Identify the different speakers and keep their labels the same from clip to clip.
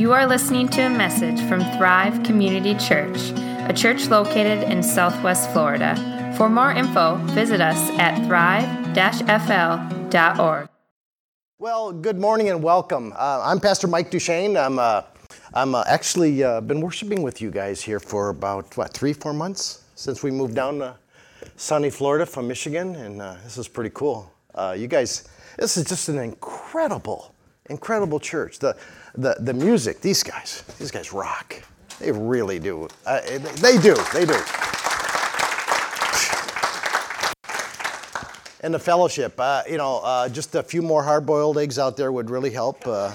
Speaker 1: You are listening to a message from Thrive Community Church, a church located in Southwest Florida. For more info, visit us at thrive-fl.org.
Speaker 2: Well, good morning and welcome. Uh, I'm Pastor Mike Duchesne. I'm, uh, I'm uh, actually uh, been worshiping with you guys here for about, what, three, four months since we moved down to sunny Florida from Michigan, and uh, this is pretty cool. Uh, you guys, this is just an incredible, incredible church. The, the, the music, these guys, these guys rock. They really do. Uh, they do, they do. And the fellowship, uh, you know, uh, just a few more hard boiled eggs out there would really help. Uh.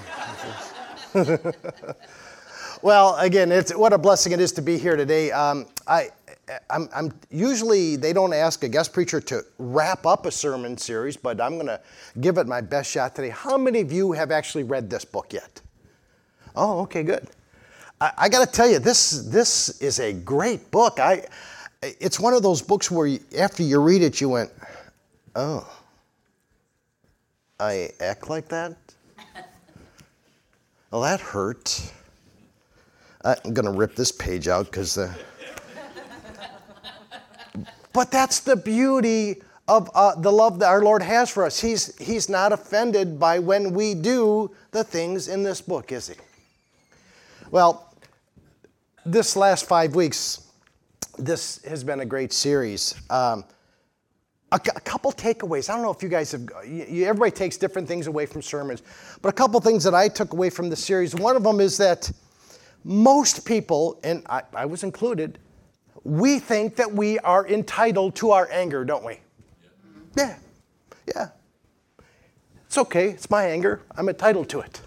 Speaker 2: well, again, it's, what a blessing it is to be here today. Um, I, I'm, I'm, usually they don't ask a guest preacher to wrap up a sermon series, but I'm going to give it my best shot today. How many of you have actually read this book yet? Oh, okay, good. I, I got to tell you, this this is a great book. I, it's one of those books where you, after you read it, you went, oh, I act like that. Well, that hurt. I'm going to rip this page out because the. but that's the beauty of uh, the love that our Lord has for us. He's, he's not offended by when we do the things in this book, is He? Well, this last five weeks, this has been a great series. Um, a, a, couple takeaways. I don't know if you guys have, you, everybody takes different things away from sermons, but a couple things that I took away from the series. One of them is that most people, and I, I was included, we think that we are entitled to our anger, don't we? Yeah, yeah. It's okay, it's my anger, I'm entitled to it.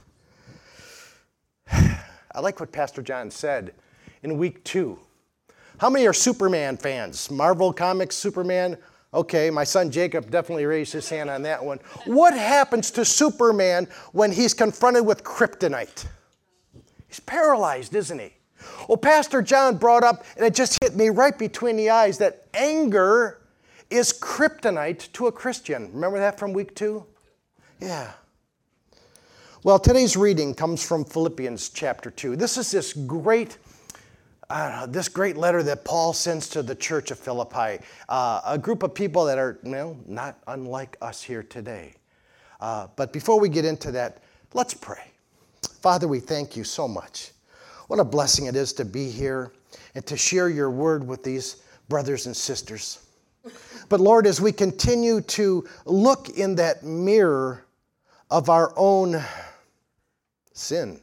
Speaker 2: I like what Pastor John said in week two. How many are Superman fans? Marvel Comics, Superman? Okay, my son Jacob definitely raised his hand on that one. What happens to Superman when he's confronted with kryptonite? He's paralyzed, isn't he? Well, Pastor John brought up, and it just hit me right between the eyes, that anger is kryptonite to a Christian. Remember that from week two? Yeah. Well, today's reading comes from Philippians chapter 2. This is this great this great letter that Paul sends to the church of Philippi, uh, a group of people that are you know, not unlike us here today. Uh, but before we get into that, let's pray. Father, we thank you so much. What a blessing it is to be here and to share your word with these brothers and sisters. But Lord, as we continue to look in that mirror of our own sin.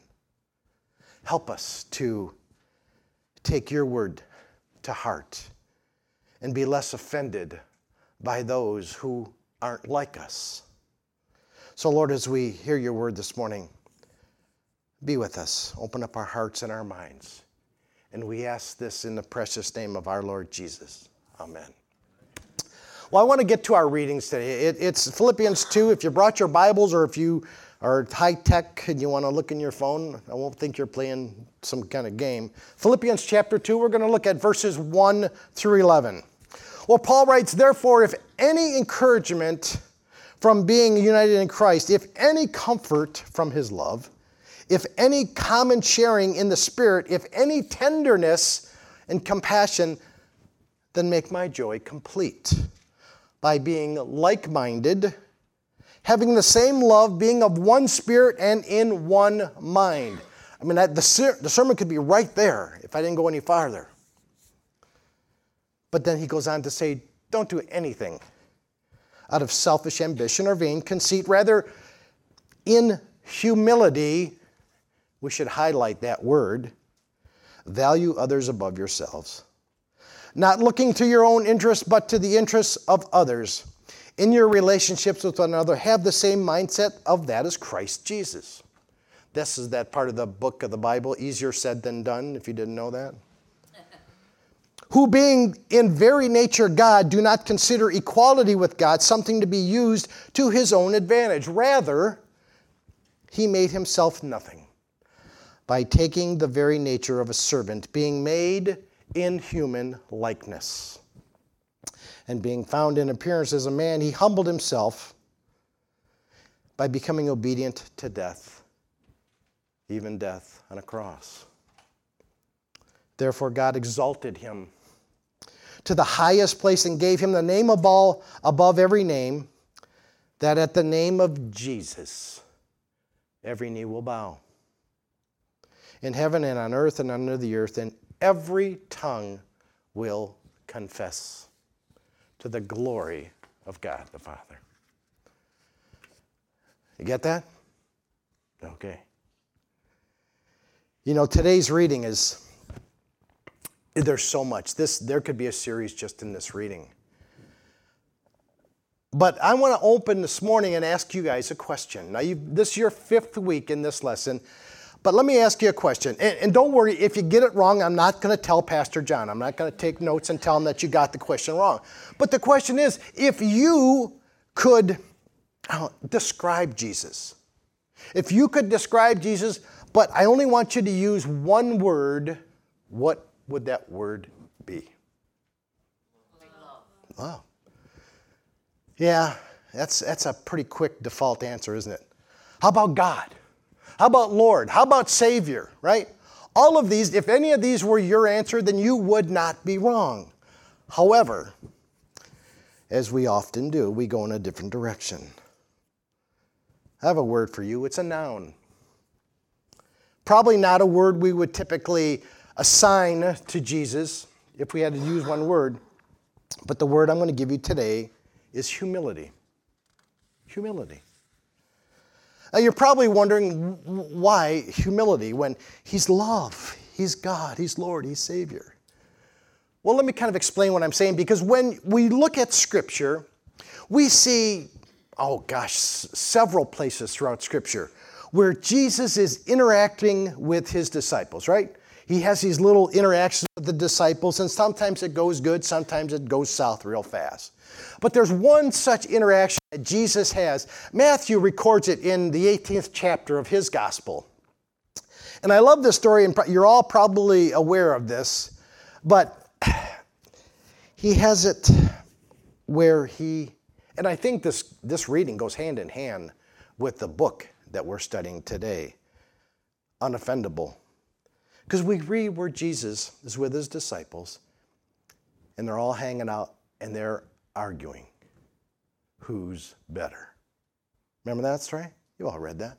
Speaker 2: Help us to take your word to heart and be less offended by those who aren't like us. So, Lord, as we hear your word this morning, be with us. Open up our hearts and our minds. And we ask this in the precious name of our Lord Jesus. Amen. Well, I want to get to our readings today. It, it's Philippians 2. If you brought your Bibles or if you are high tech and you want to look in your phone, I won't think you're playing some kind of game. Philippians chapter 2, we're going to look at verses 1 through 11. Well, Paul writes, Therefore, if any encouragement from being united in Christ, if any comfort from his love, if any common sharing in the Spirit, if any tenderness and compassion, then make my joy complete by being like minded having the same love, being of one spirit and in one mind. I mean, the, the sermon could be right there if I didn't go any farther. But then he goes on to say, don't do anything out of selfish ambition or vain conceit. Rather, in humility, we should highlight that word value others above yourselves. Not looking to your own interests, but to the interests of others in your relationships with one another, have the same mindset of that as Christ Jesus. This is that part of the book of the Bible, easier said than done, if you didn't know that. Who, being in very nature God, do not consider equality with God something to be used to his own advantage. Rather, he made himself nothing by taking the very nature of a servant, being made in human likeness and being found in appearance as a man, he humbled himself by becoming obedient to death, even death on a cross. Therefore, God exalted him to the highest place and gave him the name of all above every name, that at the name of Jesus every knee will bow. In heaven and on earth and under the earth, and every tongue will confess to the glory of God the Father. You get that? Okay. You know, today's reading is there's so much. This there could be a series just in this reading. But I want to open this morning and ask you guys a question. Now, this is your fifth week in this lesson, but let me ask you a question. And, and don't worry, if you get it wrong, I'm not going to tell Pastor John. I'm not going to take notes and tell him that you got the question wrong. But the question is if you could uh, describe Jesus, if you could describe Jesus, but I only want you to use one word, what would that word be? Love. Yeah, that's, that's a pretty quick default answer, isn't it? How about God? How about Lord? How about Savior, right? All of these, if any of these were your answer, then you would not be wrong. However, as we often do, we go in a different direction. I have a word for you. It's a noun. Probably not a word we would typically assign to Jesus if we had to use one word, but the word I'm going to give you today is humility. Humility. Now, you're probably wondering why humility when He's love, He's God, He's Lord, He's Savior. Well, let me kind of explain what I'm saying because when we look at Scripture, we see, oh gosh, several places throughout Scripture where Jesus is interacting with His disciples, right? He has these little interactions the disciples, and sometimes it goes good, sometimes it goes south real fast. But there's one such interaction that Jesus has. Matthew records it in the 18th chapter of his gospel. And I love this story, and you're all probably aware of this, but he has it where he, and I think this, this reading goes hand in hand with the book that we're studying today, Unoffendable. Because we read where Jesus is with his disciples, and they're all hanging out and they're arguing who's better. Remember that story? You all read that.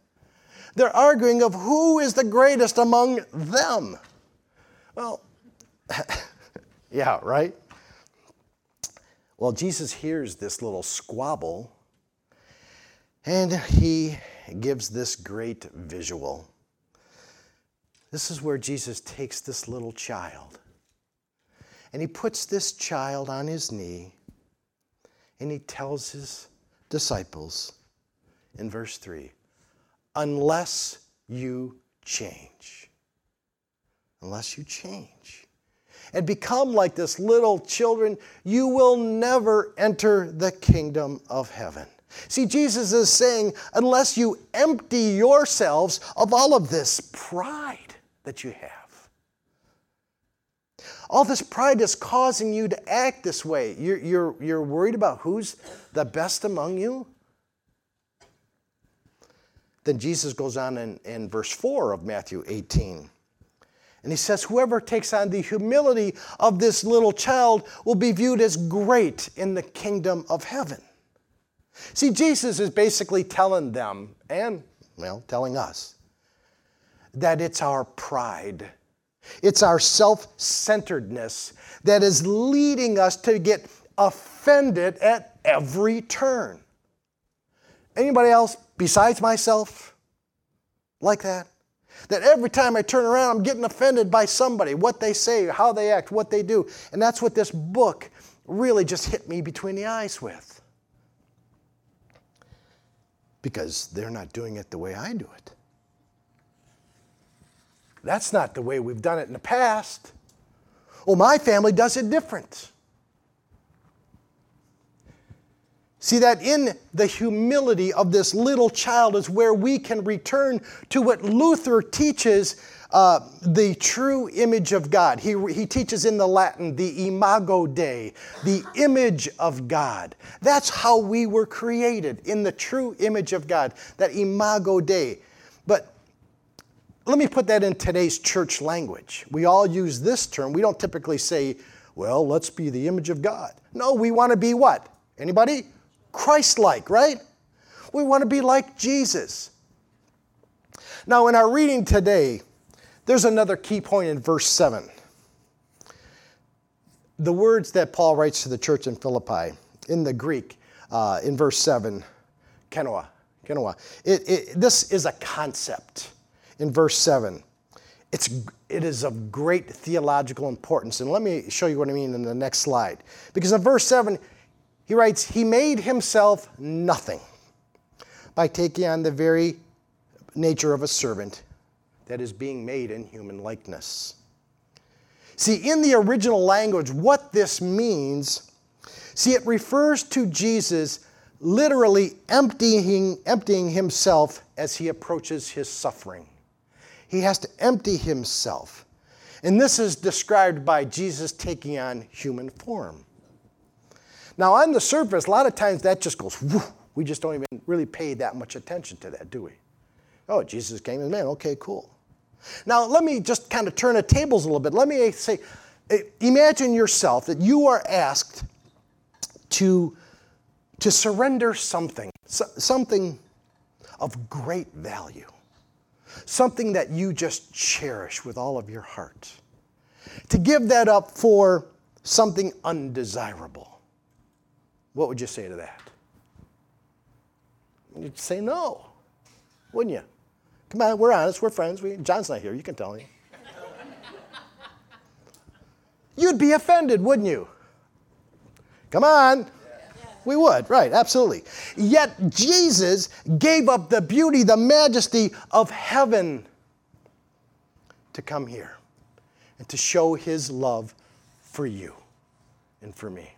Speaker 2: They're arguing of who is the greatest among them. Well, yeah, right? Well, Jesus hears this little squabble and he gives this great visual. This is where Jesus takes this little child and he puts this child on his knee and he tells his disciples in verse 3 unless you change, unless you change and become like this little children, you will never enter the kingdom of heaven. See, Jesus is saying, unless you empty yourselves of all of this pride that you have, all this pride is causing you to act this way. You're, you're, you're worried about who's the best among you? Then Jesus goes on in, in verse 4 of Matthew 18. And he says, Whoever takes on the humility of this little child will be viewed as great in the kingdom of heaven. See, Jesus is basically telling them, and, well, telling us, that it's our pride it's our self centeredness that is leading us to get offended at every turn. Anybody else besides myself like that? That every time I turn around, I'm getting offended by somebody, what they say, how they act, what they do. And that's what this book really just hit me between the eyes with. Because they're not doing it the way I do it. That's not the way we've done it in the past. Well, my family does it different. See, that in the humility of this little child is where we can return to what Luther teaches uh, the true image of God. He, he teaches in the Latin the imago Dei, the image of God. That's how we were created, in the true image of God, that imago Dei. Let me put that in today's church language. We all use this term. We don't typically say, well, let's be the image of God. No, we want to be what? Anybody? Christ like, right? We want to be like Jesus. Now, in our reading today, there's another key point in verse 7. The words that Paul writes to the church in Philippi in the Greek, uh, in verse 7, kenoa, kenoa. It, it, this is a concept in verse 7. It's, it is of great theological importance. And let me show you what I mean in the next slide. Because in verse 7, he writes, He made himself nothing by taking on the very nature of a servant that is being made in human likeness. See, in the original language, what this means, see, it refers to Jesus literally emptying, emptying himself as he approaches his suffering. He has to empty himself. And this is described by Jesus taking on human form. Now, on the surface, a lot of times that just goes, whoo, we just don't even really pay that much attention to that, do we? Oh, Jesus came as man. Okay, cool. Now, let me just kind of turn the tables a little bit. Let me say, eh, imagine yourself that you are asked to, to surrender something, something of great value something that you just cherish with all of your heart. To give that up for something undesirable. What would you say to that? You'd say no, wouldn't you? Come on, we're honest, we're friends. We, John's not here, you can tell me. You'd be offended, wouldn't you? Come on. We would, right, absolutely. Yet Jesus gave up the beauty, the majesty of heaven to come here and to show his love for you and for me.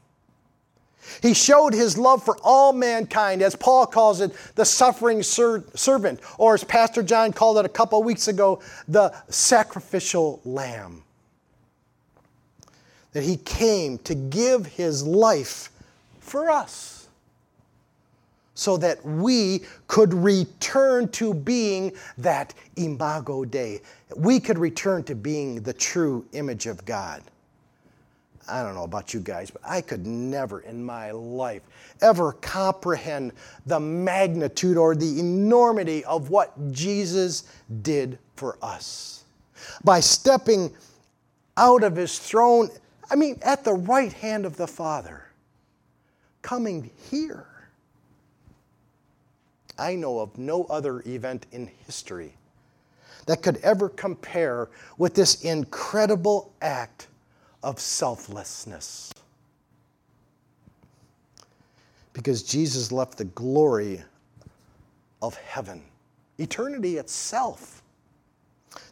Speaker 2: He showed his love for all mankind, as Paul calls it, the suffering ser- servant, or as Pastor John called it a couple weeks ago, the sacrificial lamb. That he came to give his life for us so that we could return to being that imago Dei. We could return to being the true image of God. I don't know about you guys, but I could never in my life ever comprehend the magnitude or the enormity of what Jesus did for us. By stepping out of his throne, I mean, at the right hand of the Father, coming here. I know of no other event in history that could ever compare with this incredible act of selflessness. Because Jesus left the glory of heaven, eternity itself,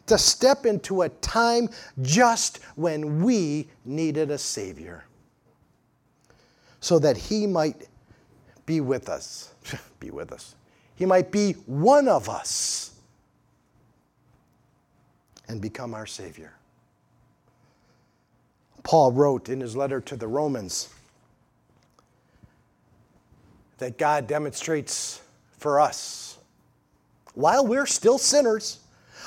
Speaker 2: to step into a time just when we needed a Savior so that he might be with us. be with us. He might be one of us and become our Savior. Paul wrote in his letter to the Romans that God demonstrates for us while we're still sinners,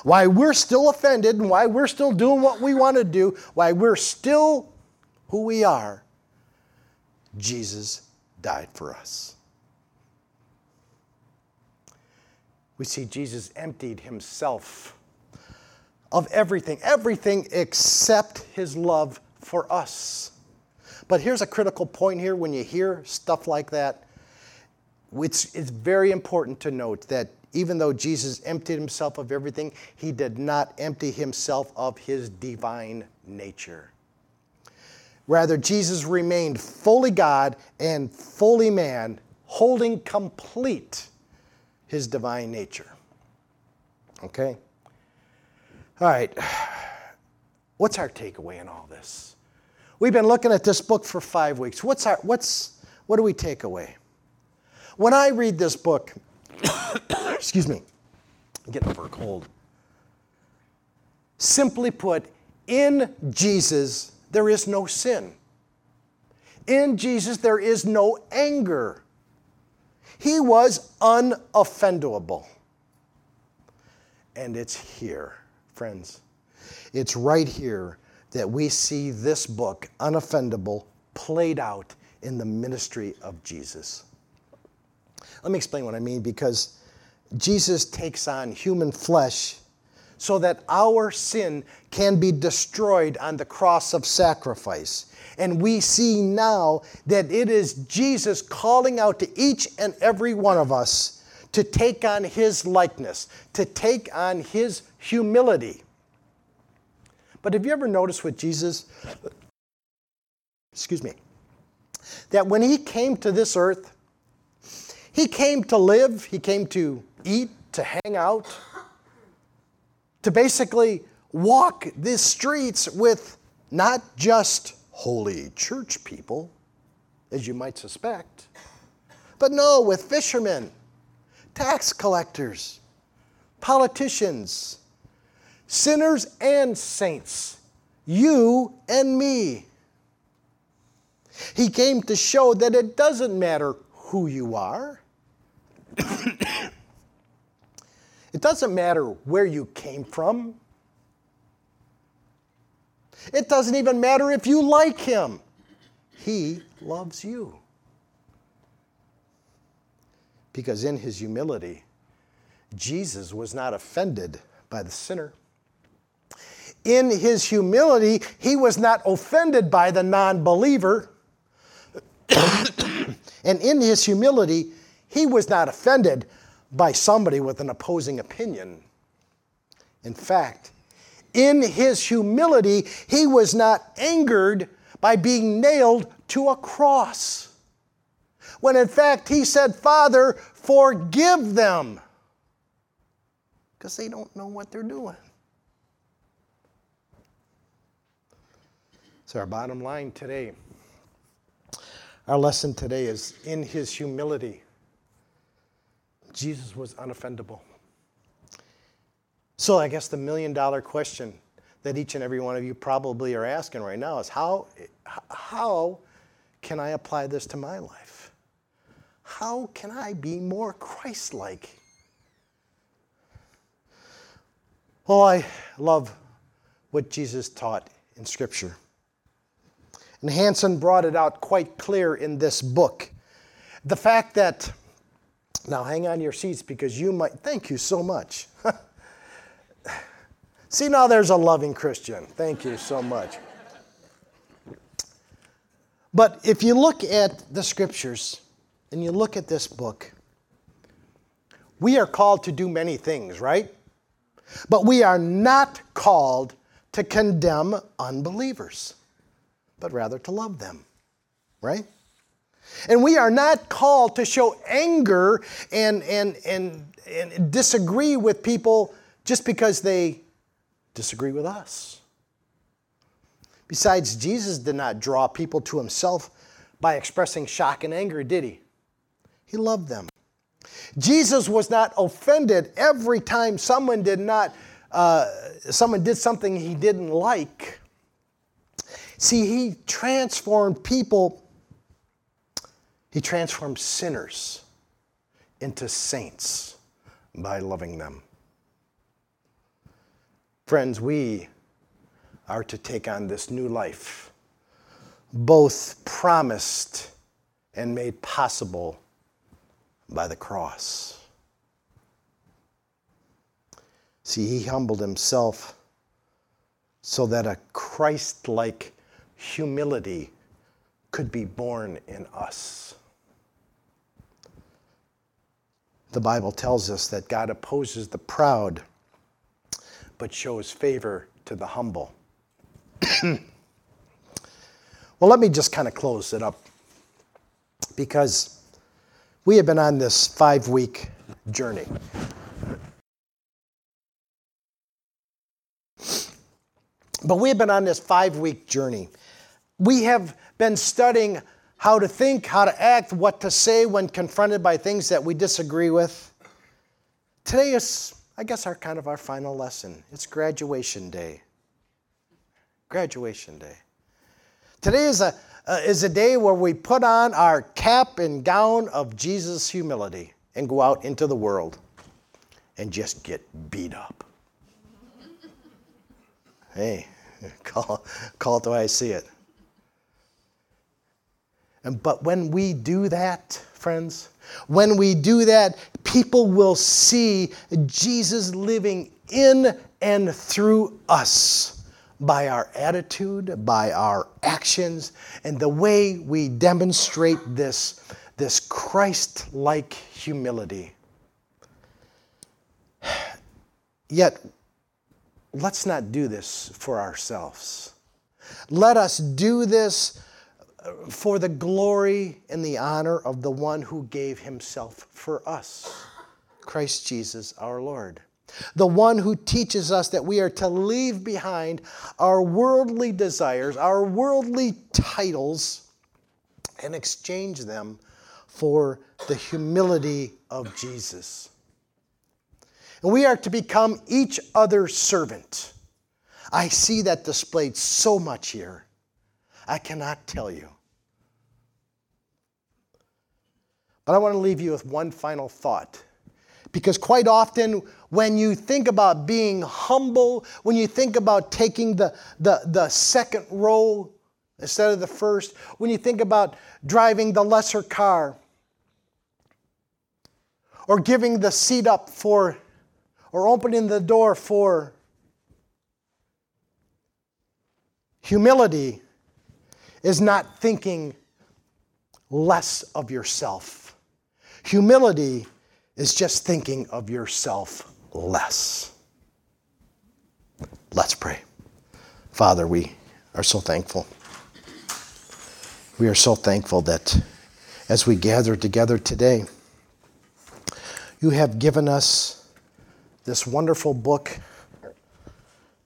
Speaker 2: while we're still offended, and while we're still doing what we want to do, while we're still who we are, Jesus died for us. We see Jesus emptied himself of everything, everything except his love for us. But here's a critical point here when you hear stuff like that. It's, it's very important to note that even though Jesus emptied himself of everything, he did not empty himself of his divine nature. Rather, Jesus remained fully God and fully man, holding complete his divine nature. Okay? All right. What's our takeaway in all this? We've been looking at this book for five weeks. What's our, what's, what do we take away? When I read this book, excuse me, I'm getting over a cold. Simply put, in Jesus, there is no sin. In Jesus, there is no anger. He was unoffendable. And it's here friends, it's right here that we see this book, Unoffendable, played out in the ministry of Jesus. Let me explain what I mean because Jesus takes on human flesh so that our sin can be destroyed on the cross of sacrifice. And we see now that it is Jesus calling out to each and every one of us to take on his likeness, to take on his humility. But have you ever noticed with Jesus, excuse me, that when he came to this earth, he came to live, he came to eat, to hang out, to basically walk these streets with not just holy church people, as you might suspect, but no, with fishermen, tax collectors, politicians, sinners and saints, you and me. He came to show that it doesn't matter who you are. It doesn't matter where you came from. It doesn't even matter if you like him. He loves you. Because in his humility, Jesus was not offended by the sinner. In his humility, he was not offended by the non believer. and in his humility, he was not offended by somebody with an opposing opinion. In fact, in his humility, he was not angered by being nailed to a cross. When in fact he said, Father, forgive them, because they don't know what they're doing. So, our bottom line today, our lesson today is in his humility. Jesus was unoffendable. So I guess the million dollar question that each and every one of you probably are asking right now is how, how can I apply this to my life? How can I be more Christ like? Well, I love what Jesus taught in Scripture. And Hansen brought it out quite clear in this book. The fact that now, hang on your seats because you might. Thank you so much. See, now there's a loving Christian. Thank you so much. But if you look at the scriptures and you look at this book, we are called to do many things, right? But we are not called to condemn unbelievers, but rather to love them, right? And we are not called to show anger and, and, and, and disagree with people just because they disagree with us. Besides, Jesus did not draw people to himself by expressing shock and anger, did he? He loved them. Jesus was not offended every time someone did not uh, someone did something he didn't like. See, he transformed people he transforms sinners into saints by loving them. Friends, we are to take on this new life, both promised and made possible by the cross. See, he humbled himself so that a Christ like humility could be born in us. The Bible tells us that God opposes the proud, but shows favor to the humble. well, let me just kind of close it up because we have been on this five week journey. But we have been on this five week journey. We have been studying how to think, how to act, what to say when confronted by things that we disagree with. Today is, I guess, our kind of our final lesson. It's graduation day. Graduation day. Today is a, uh, is a day where we put on our cap and gown of Jesus' humility and go out into the world and just get beat up. Hey, call, call it the way I see it. And, but when we do that, friends, when we do that, people will see Jesus living in and through us by our attitude, by our actions, and the way we demonstrate this, this Christ like humility. Yet, let's not do this for ourselves. Let us do this for the glory and the honor of the one who gave himself for us, Christ Jesus our Lord. The one who teaches us that we are to leave behind our worldly desires, our worldly titles, and exchange them for the humility of Jesus. And we are to become each other's servant. I see that displayed so much here. I cannot tell you. But I want to leave you with one final thought. Because quite often, when you think about being humble, when you think about taking the, the, the second role instead of the first, when you think about driving the lesser car, or giving the seat up for, or opening the door for humility, is not thinking less of yourself. Humility is just thinking of yourself less. Let's pray. Father, we are so thankful. We are so thankful that as we gather together today, you have given us this wonderful book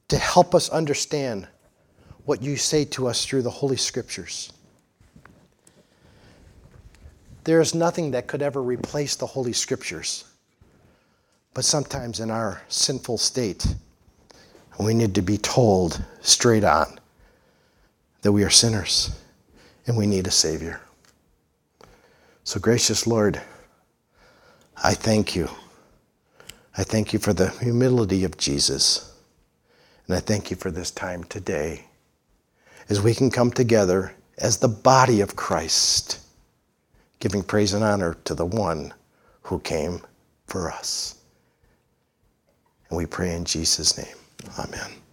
Speaker 2: to help us understand what you say to us through the Holy Scriptures. There is nothing that could ever replace the Holy Scriptures. But sometimes in our sinful state, we need to be told straight on that we are sinners and we need a Savior. So, gracious Lord, I thank you. I thank you for the humility of Jesus. And I thank you for this time today as we can come together as the body of Christ, giving praise and honor to the one who came for us. And we pray in Jesus' name. Amen.